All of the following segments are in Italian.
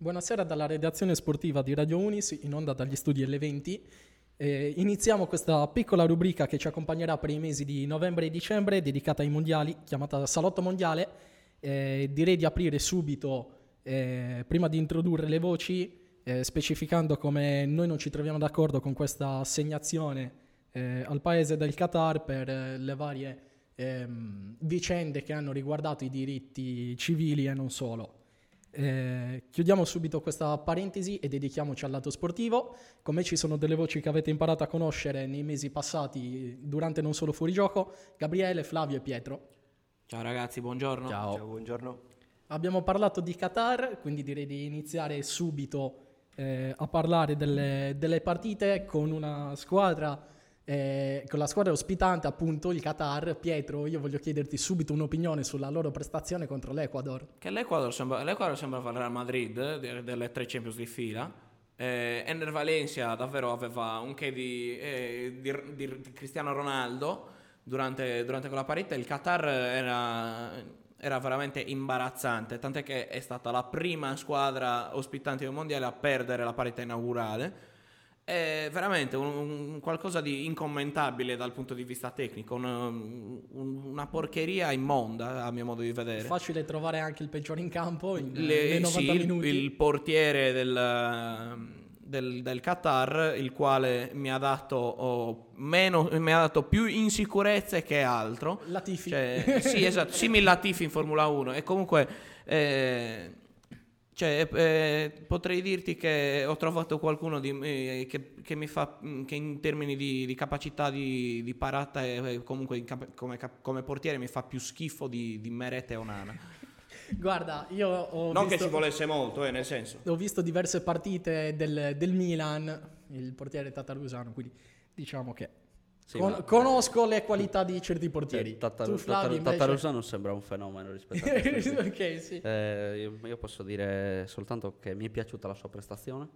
Buonasera dalla redazione sportiva di Radio Unis, in onda dagli studi L20. Eh, iniziamo questa piccola rubrica che ci accompagnerà per i mesi di novembre e dicembre, dedicata ai mondiali, chiamata Salotto Mondiale. Eh, direi di aprire subito, eh, prima di introdurre le voci, eh, specificando come noi non ci troviamo d'accordo con questa assegnazione eh, al paese del Qatar per eh, le varie ehm, vicende che hanno riguardato i diritti civili e non solo. Eh, chiudiamo subito questa parentesi e dedichiamoci al lato sportivo. Con me ci sono delle voci che avete imparato a conoscere nei mesi passati durante non solo fuorigioco, Gabriele, Flavio e Pietro. Ciao ragazzi, buongiorno. Ciao. Ciao, buongiorno. Abbiamo parlato di Qatar, quindi direi di iniziare subito eh, a parlare delle, delle partite con una squadra eh, con la squadra ospitante appunto il Qatar. Pietro, io voglio chiederti subito un'opinione sulla loro prestazione contro l'Ecuador. Che l'Ecuador sembra, l'Ecuador sembra fare Real Madrid de- delle tre Champions di fila. Eh, Ener Valencia davvero aveva un che di, eh, di- di Cristiano Ronaldo durante, durante quella partita. Il Qatar era, era veramente imbarazzante, tant'è che è stata la prima squadra ospitante del mondiale a perdere la partita inaugurale. È veramente un, un qualcosa di incommentabile dal punto di vista tecnico, un- un- una porcheria immonda a mio modo di vedere. Facile trovare anche il peggiore in campo in, Le- nei 90 sì, il- minuti. Il, portiere del, del- del Qatar, il quale mi ha dato oh, meno, mi ha dato più insicurezze che altro. Latifi. Cioè, sì, esatto, simil Latifi in Formula 1 e comunque eh, cioè, eh, potrei dirti che ho trovato qualcuno di, eh, che, che mi fa che in termini di, di capacità di, di parata e eh, comunque cap- come, cap- come portiere mi fa più schifo di, di Meret e Onana. Guarda, io ho Non visto, che ci volesse molto, eh, nel senso. ho visto diverse partite del, del Milan, il portiere tatarusano, quindi diciamo che Sì, con- ma- conosco le qualità di certi portieri. Tu Flavio Tatar- invece... Tatarusano sembra un fenomeno rispetto a questo. ok, sì. Eh, io, io posso dire soltanto che mi è piaciuta la sua prestazione,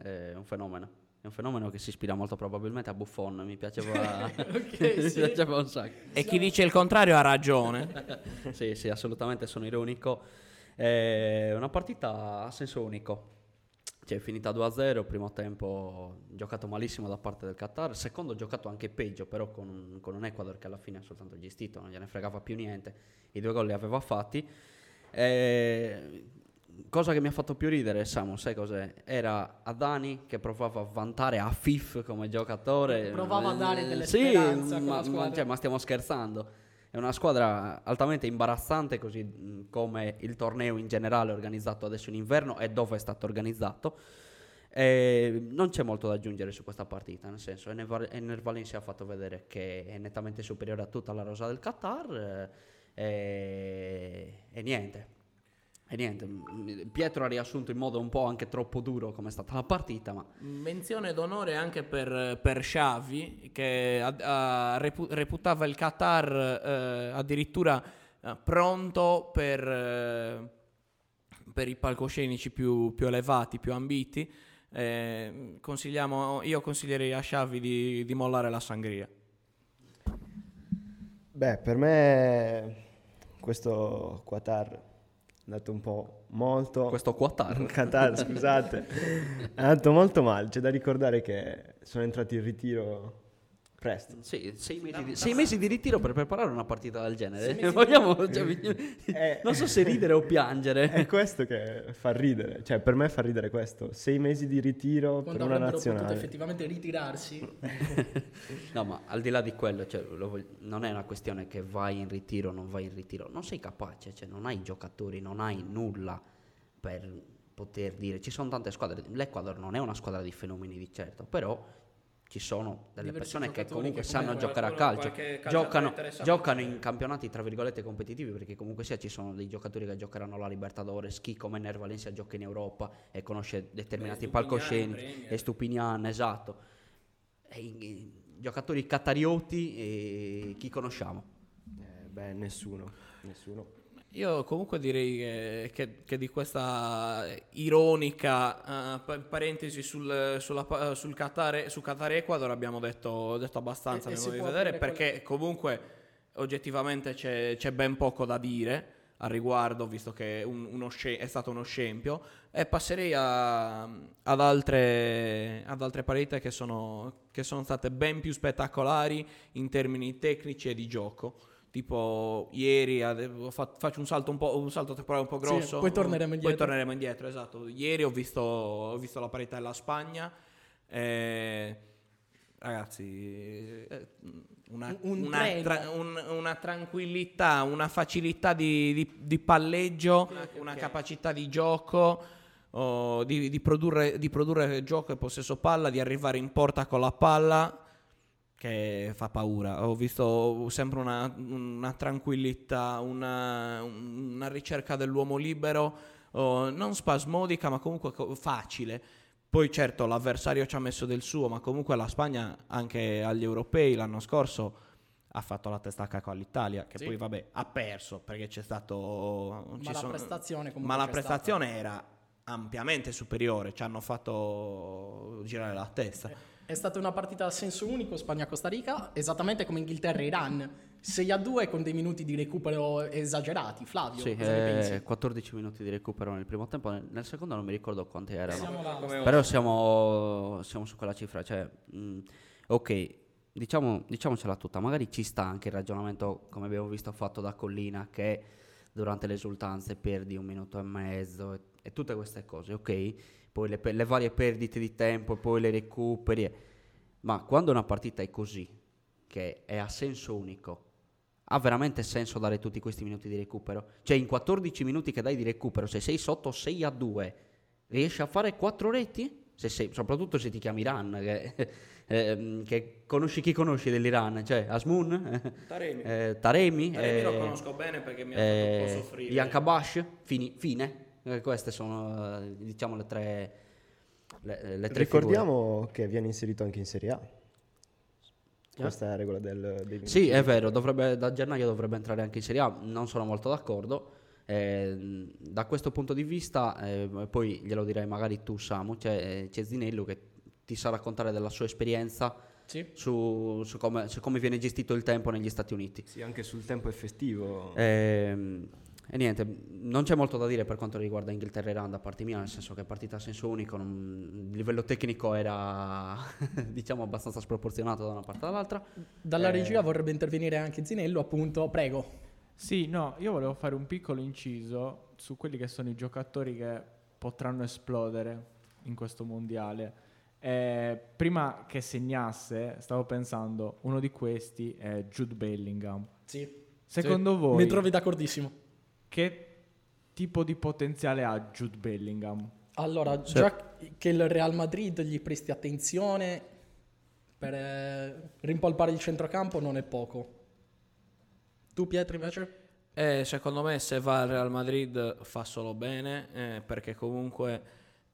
è un fenomeno. È un fenomeno che si ispira molto probabilmente a Buffon, mi piaceva, Ok, mi sì. piaceva un sacco. E chi dice il contrario ha ragione. sì, sì, assolutamente sono ironico. È una partita a senso unico. Cioè, è finita 2-0, primo tempo giocato malissimo da parte del Qatar, secondo giocato anche peggio, però con, con un Ecuador che alla fine ha soltanto gestito, non gliene fregava più niente, i due gol li aveva fatti. Eh, cosa che mi ha fatto più ridere, Samu, sai cos'è? Era Adani che provava a vantare Afif come giocatore. Provava a dare delle sì, speranze a ma, ma- cioè, ma stiamo scherzando. È una squadra altamente imbarazzante, così come il torneo in generale organizzato adesso in inverno e dove è stato organizzato. E non c'è molto da aggiungere su questa partita, nel senso Ener Valencia ha fatto vedere che è nettamente superiore a tutta la rosa del Qatar eh, e, e niente. E niente, Pietro ha riassunto in modo un po' anche troppo duro come è stata la partita, ma Menzione d'onore anche per, per Xavi che ha- ha repu- reputava il Qatar eh, addirittura eh, pronto per, eh, per i palcoscenici più, più elevati, più ambiti. Eh, consigliamo, io consiglierei a Xavi di, di mollare la sangria. Beh, per me questo Qatar andato un po' molto... questo Qatar Qatar, scusate, è andato molto male. C'è da ricordare che sono entrati in ritiro presto. Sì, sei mesi, di, sei mesi di ritiro per preparare una partita del genere. Vogliamo, cioè, Eh, non so se ridere o piangere. È questo che fa ridere, cioè per me fa ridere questo. Sei mesi di ritiro Quando per una avrebbero potuto nazionale. effettivamente ritirarsi. No, ma al di là di quello, cioè, lo vog- non è una questione che vai in ritiro o non vai in ritiro. Non sei capace, cioè, non hai giocatori, non hai nulla per poter dire. Ci sono tante squadre. L'Ecuador non è una squadra di fenomeni di certo, però ci sono delle persone che comunque che sanno giocare a calcio. Giocano, giocano in campionati tra virgolette competitivi perché comunque sia ci sono dei giocatori che giocheranno la Libertadores. Chi come Ner Valencia gioca in Europa e conosce determinati palcoscenici. E Stupinian, esatto. E in- giocatori catarioti e chi conosciamo? Eh, beh, nessuno, nessuno. Io comunque direi che, che- che di questa ironica pa- parentesi sul, sulla sul Qatar, su Qatar Ecuador abbiamo detto, detto abbastanza E- e di vedere perché comunque oggettivamente c'è, c'è ben poco da dire al riguardo, visto che è, un- uno sce- è stato uno scempio. E passerei a- ad, altre, ad altre partite che sono, che sono state ben più spettacolari in termini tecnici e di gioco. Tipo ieri ade- ho fa- faccio un salto, un, po', un salto temporale un po' Sì, grosso. poi torneremo Poi indietro. torneremo indietro, esatto. Ieri ho visto, ho visto la parità della Spagna. eh, ragazzi, eh, una, Un- un una tra- un- una tranquillità, una facilità di, di- di palleggio, una capacità di gioco, oh, di, di produrre, di produrre gioco e possesso palla, di arrivare in porta con la palla che fa paura. Ho visto sempre una, una tranquillità, una, una ricerca dell'uomo libero, oh, non spasmodica, ma comunque co- facile. Poi certo l'avversario ci ha messo del suo, ma comunque la Spagna anche agli europei l'anno scorso ha fatto la testa a capo all'Italia, che Sì. poi vabbè ha perso perché c'è stato... Ma la sono- prestazione ma la prestazione era ampiamente superiore, ci hanno fatto girare la testa. È stata una partita a senso unico Spagna-Costa Rica, esattamente come Inghilterra-Iran. 6 a 2 con dei minuti di recupero esagerati. Flavio, Sì, cosa ne eh, pensi? 14 minuti di recupero nel primo tempo, nel, nel secondo non mi ricordo quanti erano. Siamo là. Però siamo, siamo su quella cifra, cioè, mh, ok, diciamo, diciamocela tutta, magari ci sta anche il ragionamento, come abbiamo visto, fatto da Collina, che durante le esultanze perdi un minuto e mezzo e, e tutte queste cose, ok? Poi le, le varie perdite di tempo, e poi le recuperi, ma quando una partita è così, che è a senso unico, ha veramente senso dare tutti questi minuti di recupero? Cioè in 14 minuti che dai di recupero, se sei sotto 6 a 2, riesci a fare 4 reti? Se sei- soprattutto se ti chiami Iran, che, ehm, che conosci chi conosci dell'Iran, cioè Asmun, Taremi. eh, Taremi, Taremi lo eh, conosco bene perché mi ha eh, fatto un po' soffrire. Ian Kabash, fini- fine. Eh, queste sono eh, diciamo le tre, le, le tre figure. Ricordiamo che viene inserito anche in Serie A. Questa è la regola del, dei Eh? Sì, è vero, dovrebbe, da gennaio dovrebbe entrare anche in Serie A, non sono molto d'accordo. Eh, da questo punto di vista, eh, poi glielo direi magari tu Samu, c'è, eh, c'è Zinello che ti sa raccontare della sua esperienza Sì. su, su come, su come viene gestito il tempo negli Stati Uniti. Sì, anche sul tempo effettivo. Ehm, E, niente, non c'è molto da dire per quanto riguarda Inghilterra e Iran da parte mia, nel senso che è partita a senso unico, non- il livello tecnico era diciamo abbastanza sproporzionato da una parte all'altra. Dalla Eh. regia vorrebbe intervenire anche Zinello, appunto. Prego. Sì, no, io volevo fare un piccolo inciso su quelli che sono i giocatori che potranno esplodere in questo mondiale. Eh, prima che segnasse, stavo pensando, uno di questi è Jude Bellingham. Sì. Secondo Sì. voi, Mi trovi d'accordissimo. Che tipo di potenziale ha Jude Bellingham? Allora, già che il Real Madrid gli presti attenzione per eh, rimpolpare il centrocampo non è poco. Tu Pietro invece? Eh, secondo me se va al Real Madrid fa solo bene eh, perché comunque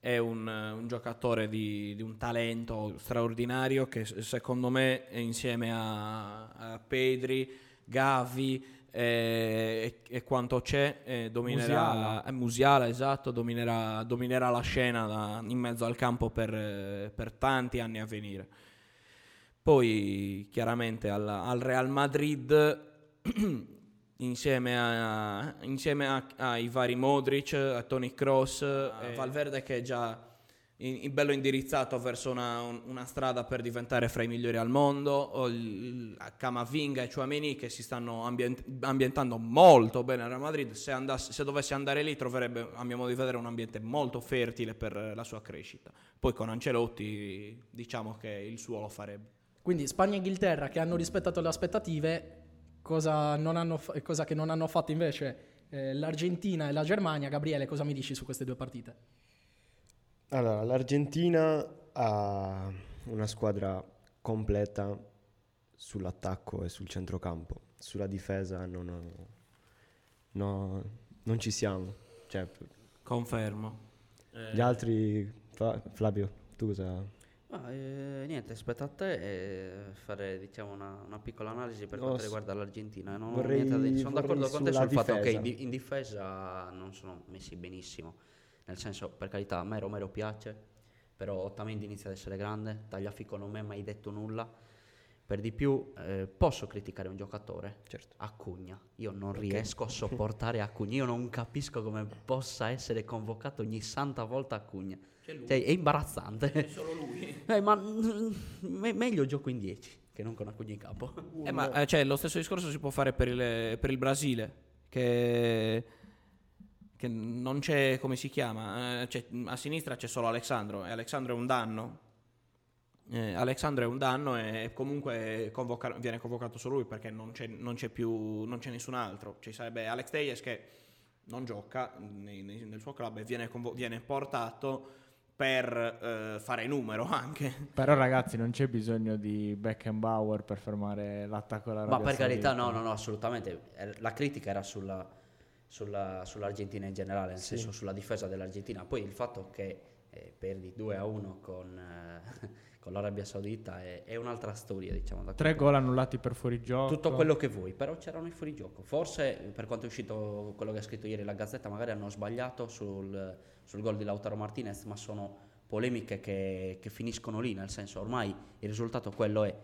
è un, un giocatore di, di un talento straordinario che secondo me insieme a, a Pedri, Gavi e, e quanto c'è eh, dominerà Musiala. eh, Musiala, esatto, dominerà, dominerà la scena da- in mezzo al campo per, eh, per tanti anni a venire. Poi chiaramente al, al Real Madrid insieme, a, insieme a- ai vari Modric, a Tony Cross, a Valverde che è già in, in bello indirizzato verso una, un- una strada per diventare fra i migliori al mondo, o a Camavinga e Chouameni che si stanno ambient- ambientando molto bene al Real Madrid, se, andasse- se dovesse andare lì troverebbe a mio modo di vedere un ambiente molto fertile per la sua crescita. Poi con Ancelotti diciamo che il suo lo farebbe. Quindi Spagna e Inghilterra che hanno rispettato le aspettative, cosa, fa- cosa che non hanno fatto invece eh, l'Argentina e la Germania. Gabriele, cosa mi dici su queste due partite? Allora, l'Argentina ha una squadra completa sull'attacco e sul centrocampo. Sulla difesa non, ho- no, non ci siamo. Cioè, Confermo. gli altri... Fa- Flavio, tu cosa... Ah, eh, niente, aspetta a te e fare diciamo una, una piccola analisi per No, quanto s- riguarda l'Argentina. Non ho vorrei- niente da dire. Sono vorrei d'accordo con te sulla sul fatto che difesa. in, di- in difesa non sono messi benissimo. Nel senso, per carità, a me Romero piace, però Otamendi inizia ad essere grande, Tagliafico non mi ha mai detto nulla. Per di più, eh, posso criticare un giocatore? Certo. Acugna. Io non riesco a sopportare Acugna. Io non capisco come possa essere convocato ogni santa volta Acugna. Cioè, è imbarazzante. È solo lui. Eh, ma mm, me- meglio gioco in 10 che non con Acugna in capo. Eh, ma eh, cioè, lo stesso discorso si può fare per il, per il Brasile, che, che non c'è, come si chiama, eh, a sinistra c'è solo Alexandro, e Alexandro è un danno. Eh, Alexandro è un danno e comunque convoca- viene convocato solo lui perché non c'è, non c'è più non c'è nessun altro. Ci sarebbe Alex Teyes che non gioca nei- nei- nel suo club e viene, convo- viene portato per eh, fare numero anche. Però ragazzi non c'è bisogno di Beckenbauer per fermare l'attacco all'Arabia Ma per carità, no, no, no, assolutamente. Eh, La critica era sulla, sulla- sull'Argentina in generale, nel senso sulla difesa dell'Argentina. Poi il fatto che eh, perdi 2 a 1 con, eh, con l'Arabia Saudita è, è un'altra storia, diciamo. Tre gol annullati per fuorigioco. Tutto quello che vuoi, però c'erano i fuorigioco. Forse per quanto è uscito quello che ha scritto ieri la Gazzetta, magari hanno sbagliato sul, sul gol di Lautaro Martinez, ma sono polemiche che, che finiscono lì, nel senso ormai il risultato quello è.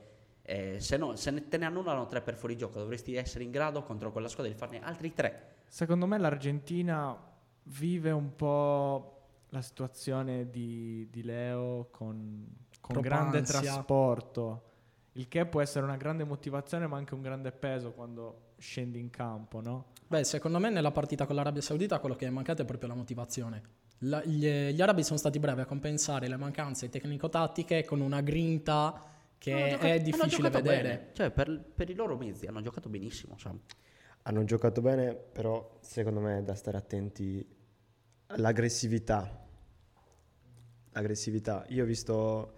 Eh, se, no- se ne- te ne annullano tre per fuorigioco, dovresti essere in grado contro quella squadra di farne altri tre. Secondo me l'Argentina vive un po' la situazione di, di Leo con, con grande trasporto, il che può essere una grande motivazione ma anche un grande peso quando scendi in campo, no? Beh, secondo me nella partita con l'Arabia Saudita quello che è mancato è proprio la motivazione. La- gli, gli arabi sono stati bravi a compensare le mancanze tecnico-tattiche con una grinta che giocato- è hanno difficile giocato vedere. bene. Cioè, per, per i loro mezzi hanno giocato benissimo. Sam. Hanno giocato bene, però secondo me è da stare attenti all'aggressività. L'aggressività. Io ho visto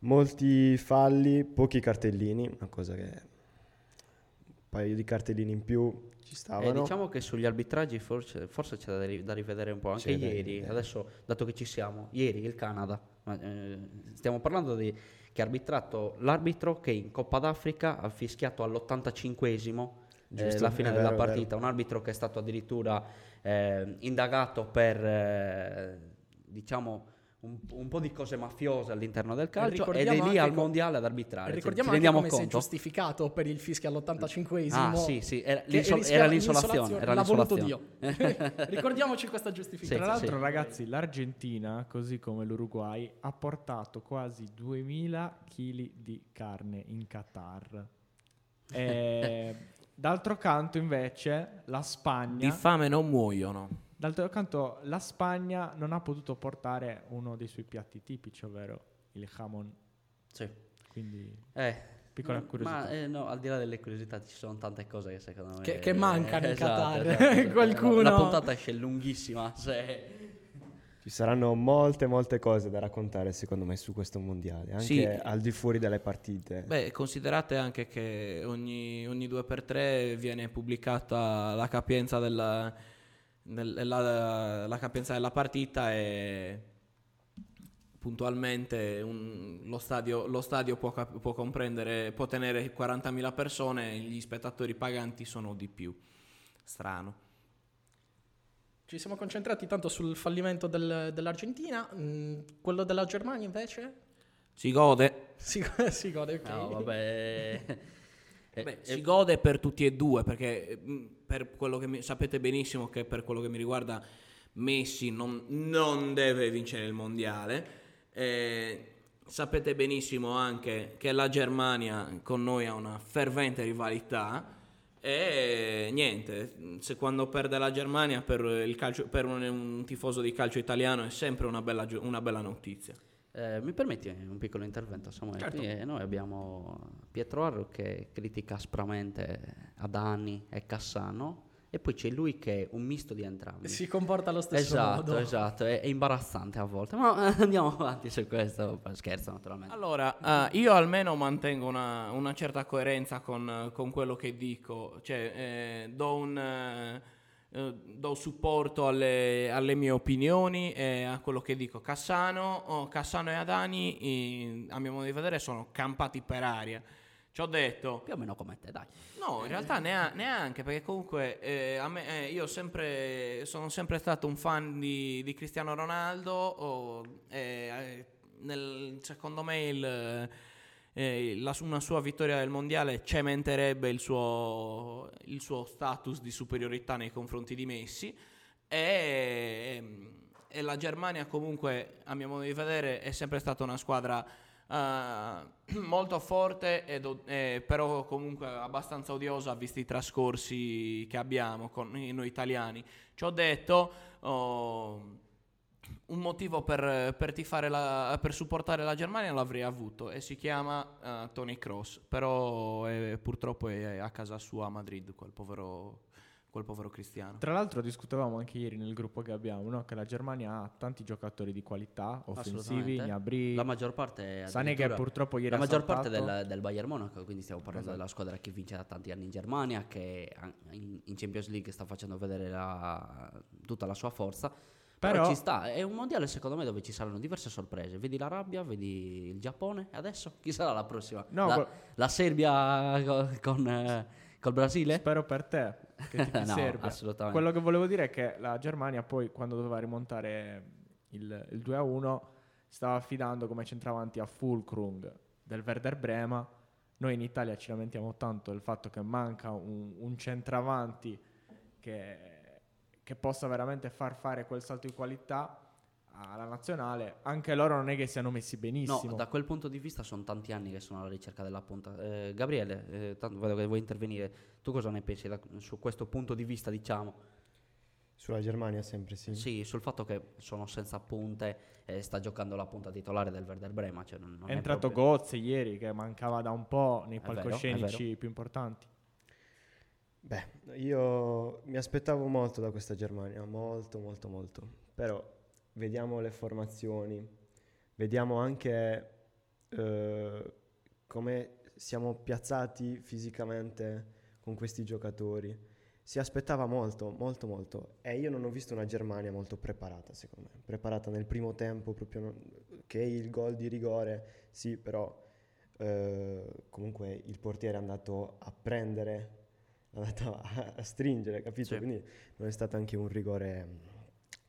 molti falli, pochi cartellini, una cosa che un paio di cartellini in più ci Eh, stavano. diciamo che sugli arbitraggi forse, forse c'è da, ri- da rivedere un po'. Anche C'è ieri, adesso dato che ci siamo, ieri il Canada, eh, stiamo parlando di che ha arbitrato l'arbitro che in Coppa d'Africa ha fischiato all'85esimo eh, Giusto, la fine della vero, è partita, un arbitro che è stato addirittura eh, indagato per eh, diciamo un, un po' di cose mafiose all'interno del calcio ed è lì al co- mondiale ad arbitrare. Cioè, Ricordiamo ci anche rendiamo come si è conto? giustificato per il fischio all'85esimo. Ah, sì, sì, era, l'insol- rischia- era l'insolazione. Era l'ha voluto. Dio. Ricordiamoci questa Sì, giustificazione. Tra l'altro, sì. ragazzi, l'Argentina, così come l'Uruguay, ha portato quasi 2000 kg di carne in Qatar. E, d'altro canto, invece, la Spagna. Di fame non muoiono. D'altro canto, la Spagna non ha potuto portare uno dei suoi piatti tipici, ovvero il jamon. Sì. Quindi, Eh, piccola curiosità. Ma eh, no, al di là delle curiosità ci sono tante cose che secondo me... Che- che mancano in Esatto, Qatar. esatto. Qualcuno- La, la puntata esce lunghissima. Se... Ci saranno molte, molte cose da raccontare secondo me su questo mondiale, anche Sì. al di fuori dalle partite. Beh, considerate anche che ogni, ogni due per tre viene pubblicata la capienza della, del- la, la capienza della partita e puntualmente un- lo stadio, lo stadio può, può comprendere, può tenere 40.000 persone, gli spettatori paganti sono di più. Strano. Ci siamo concentrati tanto sul fallimento del- dell'Argentina. mm, quello della Germania invece Si gode. si, si gode, ok. No, vabbè... Eh, Beh, eh, si gode per tutti e due perché mh, per quello che mi- sapete benissimo che per quello che mi riguarda Messi non, non deve vincere il mondiale. Eh, sapete benissimo anche che la Germania con noi ha una fervente rivalità. E niente, se quando perde la Germania per, il calcio, per un, un tifoso di calcio italiano è sempre una bella, una bella notizia. eh, mi permetti un piccolo intervento, Samuele? Certo. Eh, noi abbiamo Pietro Arro che critica aspramente Adani e Cassano e poi c'è lui che è un misto di entrambi. Si comporta allo stesso Esatto, modo. esatto, è, è imbarazzante a volte, ma andiamo avanti su questo, scherzo naturalmente. Allora, eh, io almeno mantengo una, una certa coerenza con, con quello che dico, cioè eh, do, un, eh, eh, do supporto alle, alle mie opinioni e a quello che dico. Cassano, oh, Cassano e Adani, eh, a mio modo di vedere, sono campati per aria. Ci ho detto, Più o meno come te, dai. No, in realtà nea- neanche, perché comunque eh, a me, eh, io sempre, sono sempre stato un fan di, di Cristiano Ronaldo. o, eh, eh, nel- secondo me il, eh, la- una sua vittoria del mondiale cementerebbe il suo, il suo status di superiorità nei confronti di Messi e, e la Germania comunque a mio modo di vedere è sempre stata una squadra eh, molto forte ed o- eh, però comunque abbastanza odiosa visti i trascorsi che abbiamo con noi italiani. Ci ho detto oh, un motivo per, per tifare la, per supportare la Germania l'avrei avuto e si chiama eh, Tony Cross però eh, purtroppo è a casa sua a Madrid quel povero, quel povero cristiano Tra l'altro discutevamo anche ieri nel gruppo che abbiamo, no? che la Germania ha tanti giocatori di qualità, offensivi. Gnabry, La maggior parte Sané che purtroppo ieri la maggior parte del, del Bayern Monaco, quindi stiamo parlando Esatto. della squadra che vince da tanti anni in Germania, che in, in Champions League sta facendo vedere la- tutta la sua forza. Però, Però- ci sta, è un mondiale secondo me dove ci saranno diverse sorprese. Vedi l'Arabia, vedi il Giappone, adesso chi sarà la prossima? No, la, la Serbia co- con, eh, col Brasile? Spero per te che ti No, serve. assolutamente. Quello che volevo dire è che la Germania poi quando doveva rimontare il, il 2 a 1 stava affidando come centravanti a Fulkrung del Werder Brema. Noi in Italia ci lamentiamo tanto del fatto che manca un, un centravanti che, che possa veramente far fare quel salto di qualità alla nazionale. Anche loro non è che siano messi benissimo. No, da quel punto di vista sono tanti anni che sono alla ricerca della punta. Eh, Gabriele, eh, tanto vedo che vuoi intervenire. Tu cosa ne pensi da- su questo punto di vista, diciamo? Sulla Germania sempre sì. Sì, sul fatto che sono senza punte e sta giocando la punta titolare del Werder Brema. Cioè non, non è entrato proprio- Gozze ieri che mancava da un po' nei È vero, è palcoscenici più importanti. Beh, io mi aspettavo molto da questa Germania, molto, molto, molto. Però vediamo le formazioni, vediamo anche eh, come siamo piazzati fisicamente con questi giocatori. Si aspettava molto, molto, molto. E io non ho visto una Germania molto preparata, secondo me. Preparata nel primo tempo, proprio non- che il gol di rigore, sì, però eh, comunque il portiere è andato a prendere è andato a, a stringere, capito? Sì. Quindi non è stato anche un rigore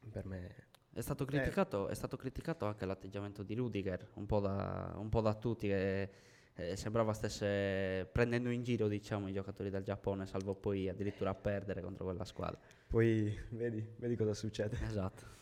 per me. È stato, criticato, è stato criticato anche l'atteggiamento di Rudiger, un po' da, un po' da tutti, che eh, sembrava stesse prendendo in giro diciamo, i giocatori del Giappone, salvo poi addirittura perdere contro quella squadra. Poi vedi, vedi cosa succede. Esatto.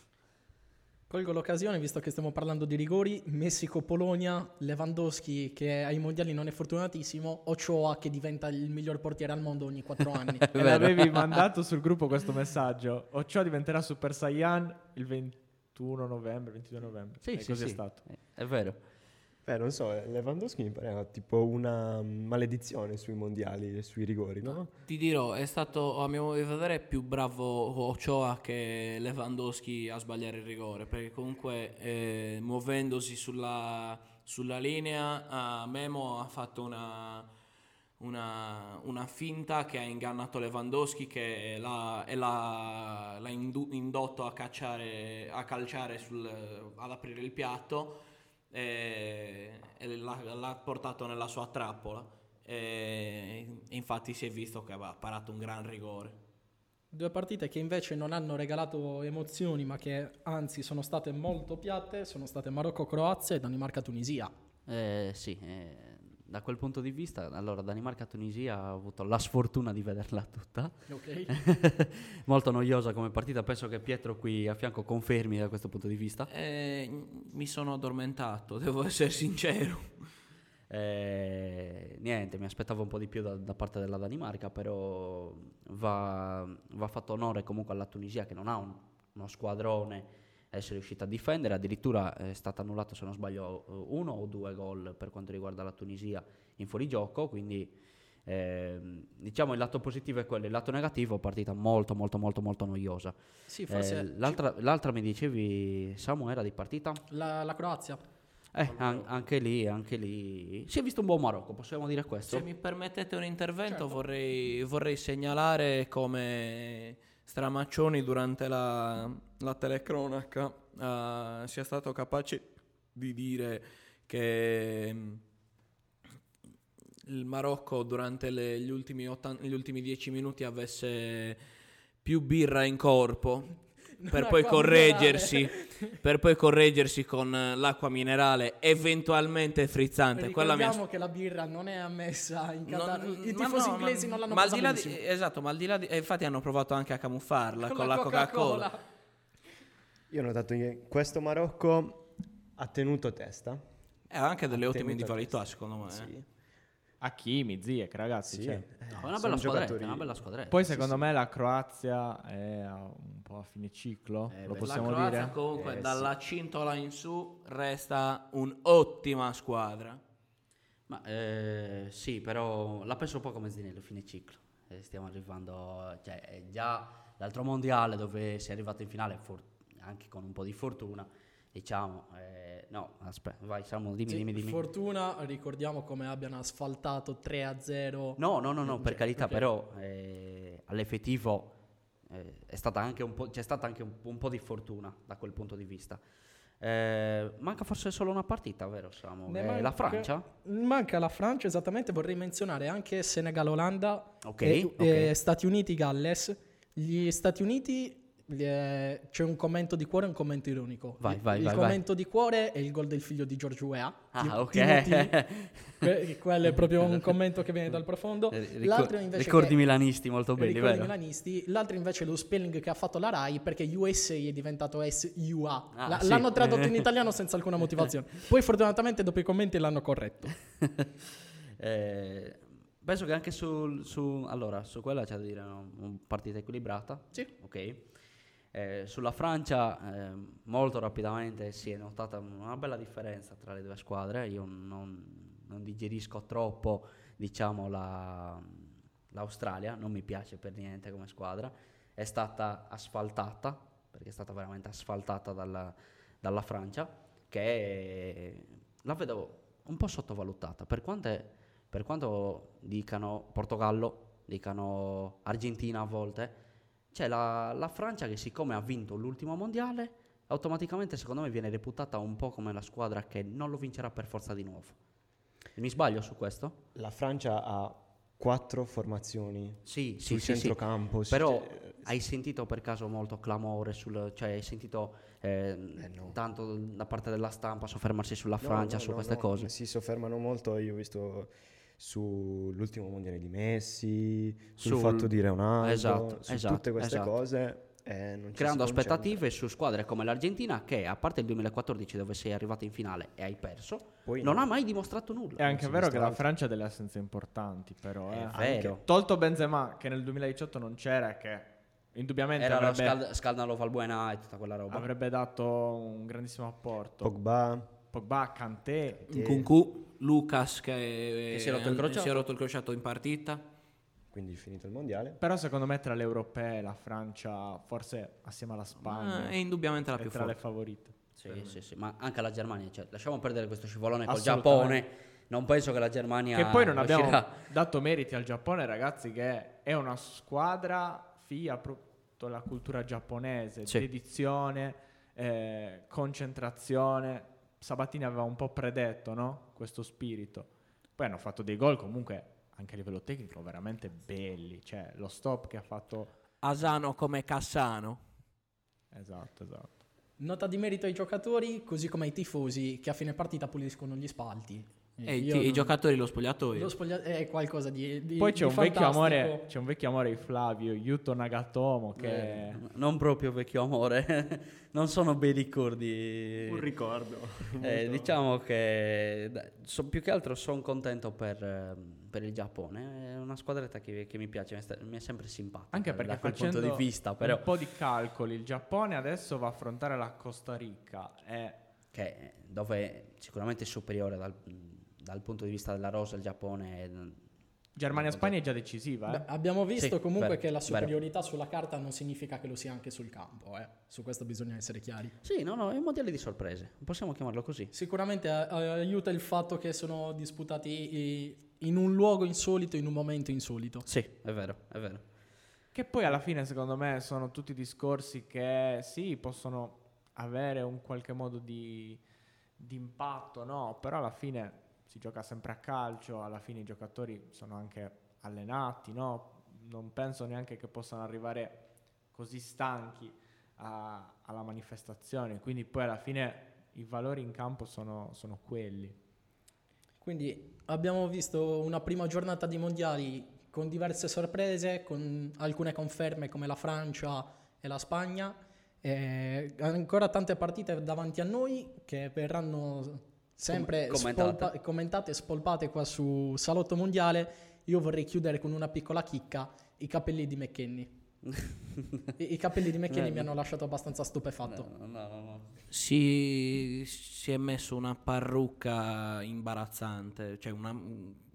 Colgo l'occasione, visto che stiamo parlando di rigori, Messico-Polonia, Lewandowski che ai mondiali non è fortunatissimo, Ochoa che diventa il miglior portiere al mondo ogni quattro anni. E l'avevi mandato sul gruppo questo messaggio. Ochoa diventerà Super Saiyan il 21 novembre, 22 novembre. Sì, e sì, così sì. è stato. È vero. Beh, non so, Lewandowski mi pareva tipo una maledizione sui mondiali e sui rigori, no? Ti dirò, è stato a mio modo di vedere più bravo Ochoa che Lewandowski a sbagliare il rigore, perché comunque eh, muovendosi sulla, sulla linea, Memo ha fatto una, una, una finta che ha ingannato Lewandowski che l'ha, l'ha, l'ha indotto a, cacciare, a calciare sul- ad aprire il piatto e, e l'ha, l'ha portato nella sua trappola e infatti si è visto che aveva parato un gran rigore. Due partite che invece non hanno regalato emozioni, ma che anzi sono state molto piatte, sono state Marocco-Croazia e Danimarca-Tunisia. Eh, sì, eh, da quel punto di vista, allora Danimarca-Tunisia ho avuto la sfortuna di vederla tutta. Ok? Molto noiosa come partita, penso che Pietro qui a fianco confermi da questo punto di vista. E mi sono addormentato, devo essere sincero. Eh, niente, mi aspettavo un po' di più da, da parte della Danimarca, però va, va fatto onore comunque alla Tunisia che non ha un- uno squadrone essere riuscita a difendere, addirittura è stato annullato se non sbaglio eh, uno o due gol per quanto riguarda la Tunisia in fuorigioco, quindi ehm, diciamo il lato positivo è quello, il lato negativo partita molto molto molto molto noiosa. Sì, forse Eh, l'altra, l'altra mi dicevi Samu era di partita? la, la Croazia. Eh, an- anche lì, anche lì si è visto un buon Marocco, possiamo dire questo? Se mi permettete un intervento Certo. vorrei, vorrei segnalare come Stramaccioni durante la, la telecronaca eh, sia stato capace di dire che mm, il Marocco durante le- gli, ultimi ottan- gli ultimi dieci minuti avesse più birra in corpo per poi correggersi, minerale. per poi correggersi con eh, l'acqua minerale eventualmente frizzante. Quella mi ha- Ricordiamo che la birra non è ammessa in Non- Qatar. I ma tifosi no, inglesi ma- non l'hanno ma al presa di là di-. Esatto, ma al di là di... e infatti hanno provato anche a camuffarla con, Con la Coca-Cola. Io ho notato che questo Marocco ha tenuto testa. E ha anche delle Ha ottime individualità, secondo me. eh. Sì. Hakimi, Ziyech, ragazzi. Sì, cioè. eh, No, è una bella una bella squadretta. Poi Sì, secondo sì. me la Croazia è un po' a fine ciclo, Eh, lo possiamo la Croazia dire? comunque Eh, dalla cintola in su resta un'ottima squadra. Ma eh, sì, però la penso un po' come Zinello, fine ciclo. Eh, stiamo arrivando, cioè è già l'altro mondiale dove si è arrivato in finale, for- anche con un po' di fortuna, diciamo. eh, no, aspetta, vai, Samu, dimmi, Sì, dimmi, dimmi. Fortuna, ricordiamo come abbiano asfaltato 3-0. No, no, no, no, per Cioè, carità, ok. però eh, all'effettivo eh, è stata anche un po', c'è stata anche un, un po' di fortuna da quel punto di vista. Eh, manca forse solo una partita, vero Samu? Eh, manca- la Francia? Manca la Francia, esattamente. Vorrei menzionare anche Senegal-Olanda Ok, e, ok. e Stati Uniti-Galles. Gli Stati Uniti c'è un commento di cuore e un commento ironico. Vai, il vai, il vai, commento di cuore è il gol del figlio di George Weah. Ah, ok. Que- quello è proprio un commento che viene dal profondo. Eh, L'altro invece ricordi che- milanisti molto belli, ricordi vero? milanisti. L'altro invece è lo spelling che ha fatto la Rai perché USA è diventato SUA. Ah, La- sì. L'hanno tradotto in italiano senza alcuna motivazione. Poi fortunatamente dopo i commenti l'hanno corretto. Eh, penso che anche sul, su, allora, su quella c'è da dire no? una partita equilibrata. Sì. Ok. Eh, sulla Francia, eh, molto rapidamente si è notata una bella differenza tra le due squadre. Io non, non digerisco troppo, diciamo, la- l'Australia, non mi piace per niente come squadra. È stata asfaltata, perché è stata veramente asfaltata dalla, dalla Francia, che la vedo un po' sottovalutata. Per, quante- per quanto dicano Portogallo, dicano Argentina a volte, c'è la, la Francia che siccome ha vinto l'ultimo mondiale, automaticamente secondo me viene reputata un po' come la squadra che non lo vincerà per forza di nuovo. Mi sbaglio su questo? La Francia ha quattro formazioni Sì, sul sì, centrocampo. sì, Però cioè, hai sentito per caso molto clamore sul, cioè hai sentito eh, no. tanto da parte della stampa soffermarsi sulla no, Francia, no, su queste cose? Si soffermano molto, io ho visto sull'ultimo mondiale di Messi, sul, Sul- fatto di Ronaldo, Esatto, su esatto, tutte queste esatto. cose. eh, Creando aspettative su squadre come l'Argentina che a parte il 2014 dove sei arrivato in finale e hai perso, Poi non no. ha mai dimostrato nulla. È anche vero che la. Francia ha delle assenze importanti, però. È eh. vero. Anche- Tolto Benzema, che nel 2018 non c'era, che indubbiamente Era avrebbe, Scald- Scaldalo Valbuena e tutta quella roba. avrebbe dato un grandissimo apporto. Pogba, Pogba, Kanté, Sì. Kunku, Lucas che, Che si è rotto il crociato. si è rotto il crociato in partita. quindi finito il mondiale. Però secondo me tra le europee la Francia, forse assieme alla Spagna, Ma è indubbiamente la è più tra le forte. favorite. Sì, sì, sì, ma anche la Germania, cioè, lasciamo perdere questo scivolone col. Giappone. Non penso che la Germania Che poi non abbiamo riuscirà- dato meriti al Giappone, ragazzi, che è una squadra figlia proprio della cultura giapponese, Sì. dedizione, eh, concentrazione. Sabatini aveva un po' predetto no? questo spirito. Poi hanno fatto dei gol comunque anche a livello tecnico veramente belli. Cioè lo stop che ha fatto... Asano come Cassano. Esatto, esatto. Nota di merito ai giocatori, così come ai tifosi che a fine partita puliscono gli spalti. E i, Io i non- giocatori lo spogliatoio. Lo spoglia- è qualcosa di, di Poi c'è di un, vecchio amore, c'è un vecchio amore di Flavio, Yuto Nagatomo, che... Eh, non proprio vecchio amore, non sono bei ricordi. Un ricordo. Eh, diciamo che dai, so- più che altro sono contento per, ehm, per il Giappone. È una squadretta che, che mi piace, mi, sta- mi è sempre simpatica. Anche perché da quel punto di vista, però, un po' di calcoli, il Giappone adesso va a affrontare la Costa Rica e che, dove sicuramente è superiore dal, dal punto di vista della rosa il Giappone. è- Germania-Spagna è già decisiva. Beh, eh. abbiamo visto Sì, comunque vero, che la vero. superiorità sulla carta non significa che lo sia anche sul campo. eh. Su questo bisogna essere chiari. Sì, no, no, è un mondiale di sorprese, possiamo chiamarlo così. Sicuramente eh, aiuta il fatto che sono disputati eh, in un luogo insolito, in un momento insolito. Sì, è vero, è vero. Che poi alla fine, secondo me, sono tutti discorsi che sì, possono avere un qualche modo di, di impatto, no? Però alla fine si gioca sempre a calcio, alla fine i giocatori sono anche allenati, no? Non penso neanche che possano arrivare così stanchi a- alla manifestazione, quindi poi alla fine i valori in campo sono, sono quelli. Quindi abbiamo visto una prima giornata di mondiali con diverse sorprese, con alcune conferme come la Francia e la Spagna. E ancora tante partite davanti a noi che verranno sempre Com- commentate. spolpa- commentate e spolpate qua su Salotto Mondiale. Io vorrei chiudere con una piccola chicca, i capelli di McKenny. I, i capelli di McKenny Eh, mi hanno lasciato abbastanza stupefatto. No, no, no, no. Si, si è messo una parrucca imbarazzante, cioè una,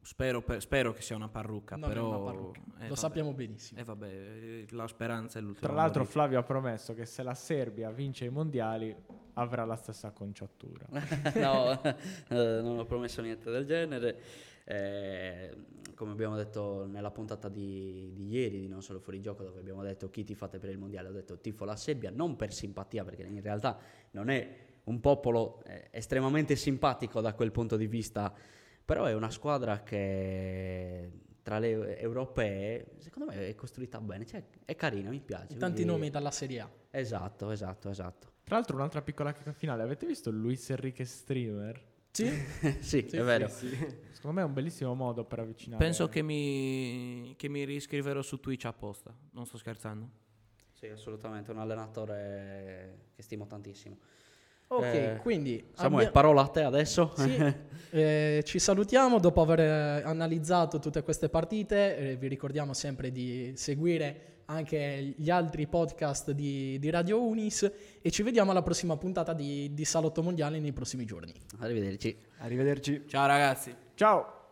spero, per- spero che sia una parrucca, Non è però... una parrucca, eh, lo vabbè. sappiamo benissimo. E vabbè, eh, la speranza è l'ultima. Tra l'altro morire. Flavio ha promesso che se la Serbia vince i mondiali avrà la stessa acconciatura. no, eh, non ho promesso niente del genere. Eh, come abbiamo detto nella puntata di, di ieri di Non Solo Fuori Gioco, dove abbiamo detto chi ti fate per il mondiale, ho detto tifo la Serbia, non per simpatia, perché in realtà non è un popolo eh, estremamente simpatico da quel punto di vista, però è una squadra che tra le europee, secondo me è costruita bene, cioè, è carina, mi piace. Tanti quindi- nomi dalla Serie A. Esatto, esatto, esatto. Tra l'altro un'altra piccola chicca finale, avete visto Luis Enrique Streamer? Sì? sì, è vero. Secondo me è un bellissimo modo per avvicinare. Penso che mi, che mi riscriverò su Twitch apposta, non sto scherzando. Sì, assolutamente, un allenatore che stimo tantissimo. Ok, Eh, quindi Samuele, abbia- parola a te adesso? Sì, eh, ci salutiamo dopo aver eh, analizzato tutte queste partite. eh, vi ricordiamo sempre di seguire anche gli altri podcast di, di Radio Unis e ci vediamo alla prossima puntata di, di Salotto Mondiale nei prossimi giorni. Arrivederci. Arrivederci. Ciao ragazzi. Ciao!